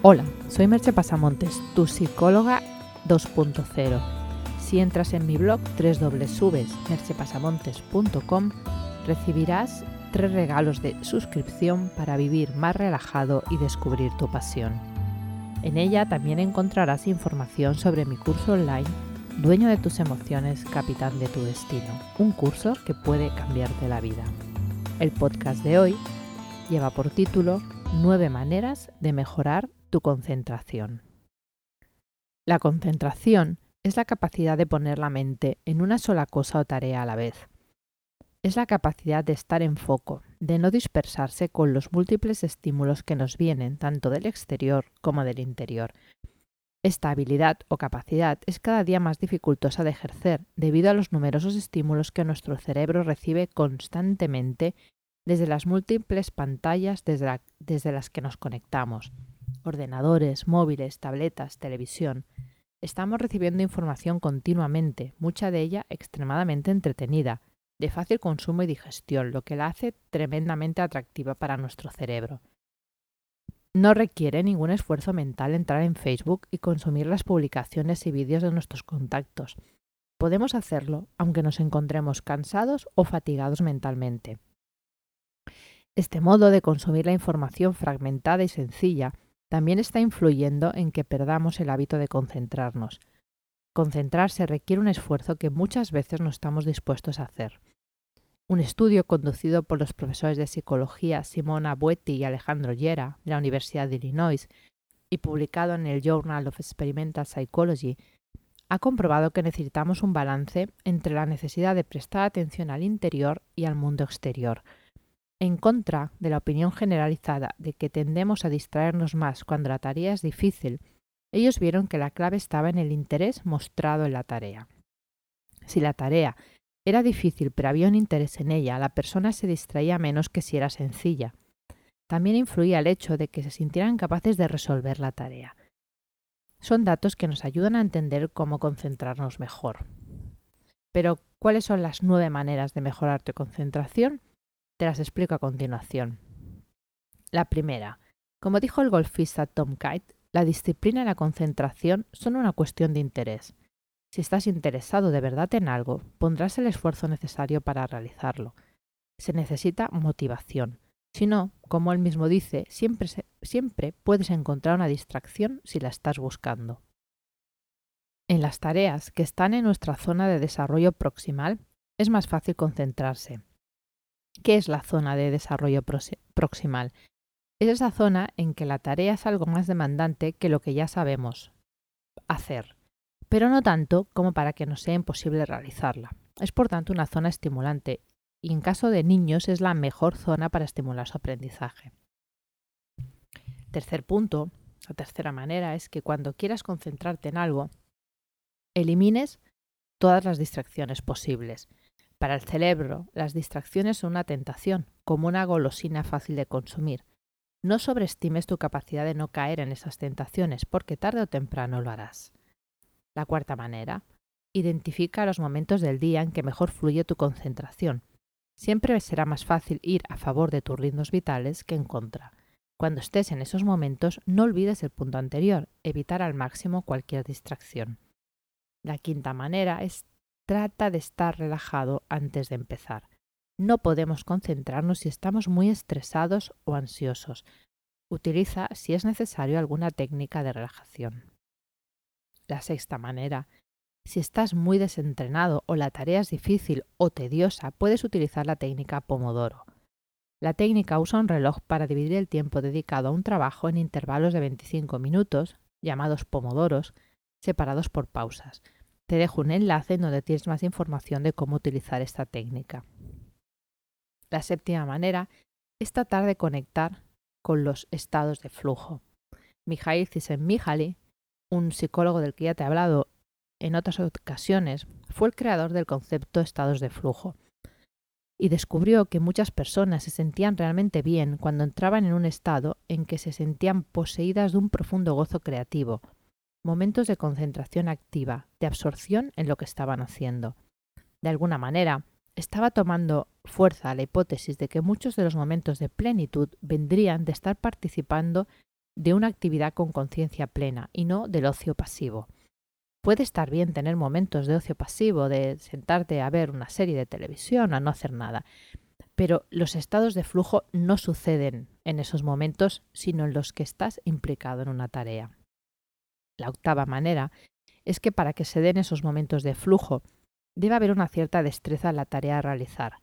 Hola, soy Merche Pasamontes, tu psicóloga 2.0. Si entras en mi blog www.merchepasamontes.com recibirás tres regalos de suscripción para vivir más relajado y descubrir tu pasión. En ella también encontrarás información sobre mi curso online Dueño de tus emociones, capitán de tu destino, un curso que puede cambiarte la vida. El podcast de hoy lleva por título Nueve maneras de mejorar tu concentración. La concentración es la capacidad de poner la mente en una sola cosa o tarea a la vez. Es la capacidad de estar en foco, de no dispersarse con los múltiples estímulos que nos vienen tanto del exterior como del interior. Esta habilidad o capacidad es cada día más dificultosa de ejercer debido a los numerosos estímulos que nuestro cerebro recibe constantemente desde las múltiples pantallas desde, desde las que nos conectamos, ordenadores, móviles, tabletas, televisión. Estamos recibiendo información continuamente, mucha de ella extremadamente entretenida, de fácil consumo y digestión, lo que la hace tremendamente atractiva para nuestro cerebro. No requiere ningún esfuerzo mental entrar en Facebook y consumir las publicaciones y vídeos de nuestros contactos. Podemos hacerlo aunque nos encontremos cansados o fatigados mentalmente. Este modo de consumir la información fragmentada y sencilla también está influyendo en que perdamos el hábito de concentrarnos. Concentrarse requiere un esfuerzo que muchas veces no estamos dispuestos a hacer. Un estudio conducido por los profesores de psicología Simona Buetti y Alejandro Llera de la Universidad de Illinois y publicado en el Journal of Experimental Psychology ha comprobado que necesitamos un balance entre la necesidad de prestar atención al interior y al mundo exterior en contra de la opinión generalizada de que tendemos a distraernos más cuando la tarea es difícil, ellos vieron que la clave estaba en el interés mostrado en la tarea. Si la tarea era difícil pero había un interés en ella, la persona se distraía menos que si era sencilla. También influía el hecho de que se sintieran capaces de resolver la tarea. Son datos que nos ayudan a entender cómo concentrarnos mejor. Pero, ¿cuáles son las nueve maneras de mejorar tu concentración? Te las explico a continuación. La primera. Como dijo el golfista Tom Kite, la disciplina y la concentración son una cuestión de interés. Si estás interesado de verdad en algo, pondrás el esfuerzo necesario para realizarlo. Se necesita motivación. Si no, como él mismo dice, siempre, siempre puedes encontrar una distracción si la estás buscando. En las tareas que están en nuestra zona de desarrollo proximal, es más fácil concentrarse, ¿Qué es la zona de desarrollo proximal? Es esa zona en que la tarea es algo más demandante que lo que ya sabemos hacer, pero no tanto como para que nos sea imposible realizarla. Es por tanto una zona estimulante y en caso de niños es la mejor zona para estimular su aprendizaje. Tercer punto, la tercera manera es que cuando quieras concentrarte en algo, elimines todas las distracciones posibles. Para el cerebro, las distracciones son una tentación, como una golosina fácil de consumir. No sobreestimes tu capacidad de no caer en esas tentaciones, porque tarde o temprano lo harás. La cuarta manera, identifica los momentos del día en que mejor fluye tu concentración. Siempre será más fácil ir a favor de tus ritmos vitales que en contra. Cuando estés en esos momentos, no olvides el punto anterior, evitar al máximo cualquier distracción. La quinta manera es Trata de estar relajado antes de empezar. No podemos concentrarnos si estamos muy estresados o ansiosos. Utiliza, si es necesario, alguna técnica de relajación. La sexta manera. Si estás muy desentrenado o la tarea es difícil o tediosa, puedes utilizar la técnica Pomodoro. La técnica usa un reloj para dividir el tiempo dedicado a un trabajo en intervalos de 25 minutos, llamados pomodoros, separados por pausas. Te dejo un enlace en donde tienes más información de cómo utilizar esta técnica. La séptima manera es tratar de conectar con los estados de flujo. Mijail Csikszentmihalyi, un psicólogo del que ya te he hablado en otras ocasiones, fue el creador del concepto estados de flujo y descubrió que muchas personas se sentían realmente bien cuando entraban en un estado en que se sentían poseídas de un profundo gozo creativo, momentos de concentración activa, de absorción en lo que estaban haciendo. De alguna manera, estaba tomando fuerza la hipótesis de que muchos de los momentos de plenitud vendrían de estar participando de una actividad con conciencia plena y no del ocio pasivo. Puede estar bien tener momentos de ocio pasivo, de sentarte a ver una serie de televisión, a no hacer nada, pero los estados de flujo no suceden en esos momentos, sino en los que estás implicado en una tarea. La octava manera es que para que se den esos momentos de flujo, debe haber una cierta destreza en la tarea a realizar.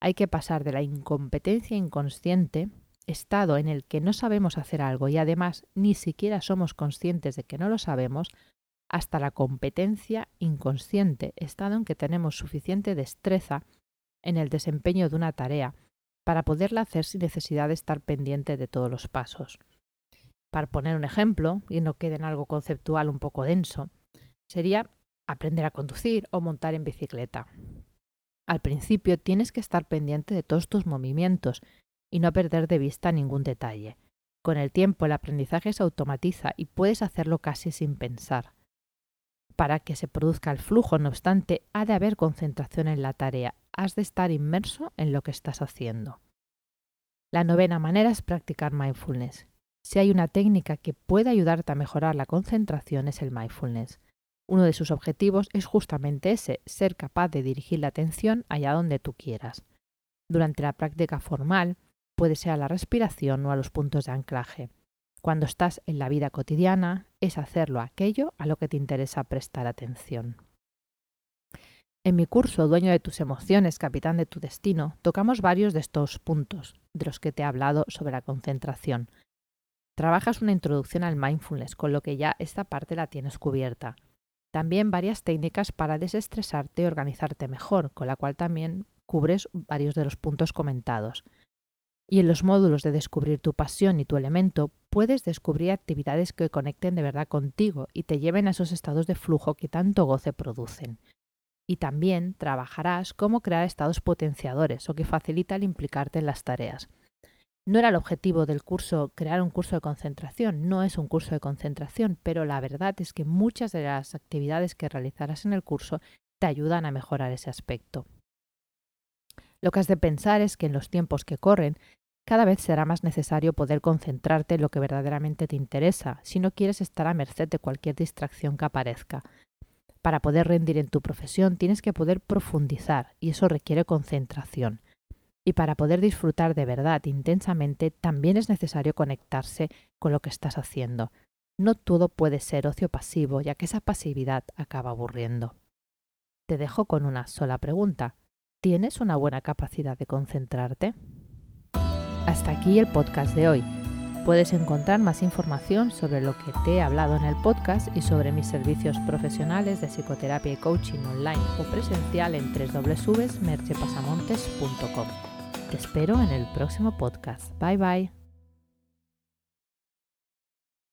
Hay que pasar de la incompetencia inconsciente, estado en el que no sabemos hacer algo y además ni siquiera somos conscientes de que no lo sabemos, hasta la competencia inconsciente, estado en que tenemos suficiente destreza en el desempeño de una tarea para poderla hacer sin necesidad de estar pendiente de todos los pasos. Para poner un ejemplo, y no quede en algo conceptual un poco denso, sería aprender a conducir o montar en bicicleta. Al principio tienes que estar pendiente de todos tus movimientos y no perder de vista ningún detalle. Con el tiempo el aprendizaje se automatiza y puedes hacerlo casi sin pensar. Para que se produzca el flujo, no obstante, ha de haber concentración en la tarea, has de estar inmerso en lo que estás haciendo. La novena manera es practicar mindfulness. Si hay una técnica que puede ayudarte a mejorar la concentración es el mindfulness. Uno de sus objetivos es justamente ese, ser capaz de dirigir la atención allá donde tú quieras. Durante la práctica formal, puede ser a la respiración o a los puntos de anclaje. Cuando estás en la vida cotidiana, es hacerlo aquello a lo que te interesa prestar atención. En mi curso Dueño de tus emociones, capitán de tu destino, tocamos varios de estos puntos de los que te he hablado sobre la concentración. Trabajas una introducción al mindfulness, con lo que ya esta parte la tienes cubierta. También varias técnicas para desestresarte y organizarte mejor, con la cual también cubres varios de los puntos comentados. Y en los módulos de descubrir tu pasión y tu elemento puedes descubrir actividades que conecten de verdad contigo y te lleven a esos estados de flujo que tanto goce producen y también trabajarás cómo crear estados potenciadores o que facilita el implicarte en las tareas. No era el objetivo del curso crear un curso de concentración, no es un curso de concentración, pero la verdad es que muchas de las actividades que realizarás en el curso te ayudan a mejorar ese aspecto. Lo que has de pensar es que en los tiempos que corren, cada vez será más necesario poder concentrarte en lo que verdaderamente te interesa, si no quieres estar a merced de cualquier distracción que aparezca. Para poder rendir en tu profesión tienes que poder profundizar y eso requiere concentración. Y para poder disfrutar de verdad intensamente también es necesario conectarse con lo que estás haciendo. No todo puede ser ocio pasivo, ya que esa pasividad acaba aburriendo. Te dejo con una sola pregunta. ¿Tienes una buena capacidad de concentrarte? Hasta aquí el podcast de hoy. Puedes encontrar más información sobre lo que te he hablado en el podcast y sobre mis servicios profesionales de psicoterapia y coaching online o presencial en www.merchepasamontes.com. Te espero en el próximo podcast. Bye bye.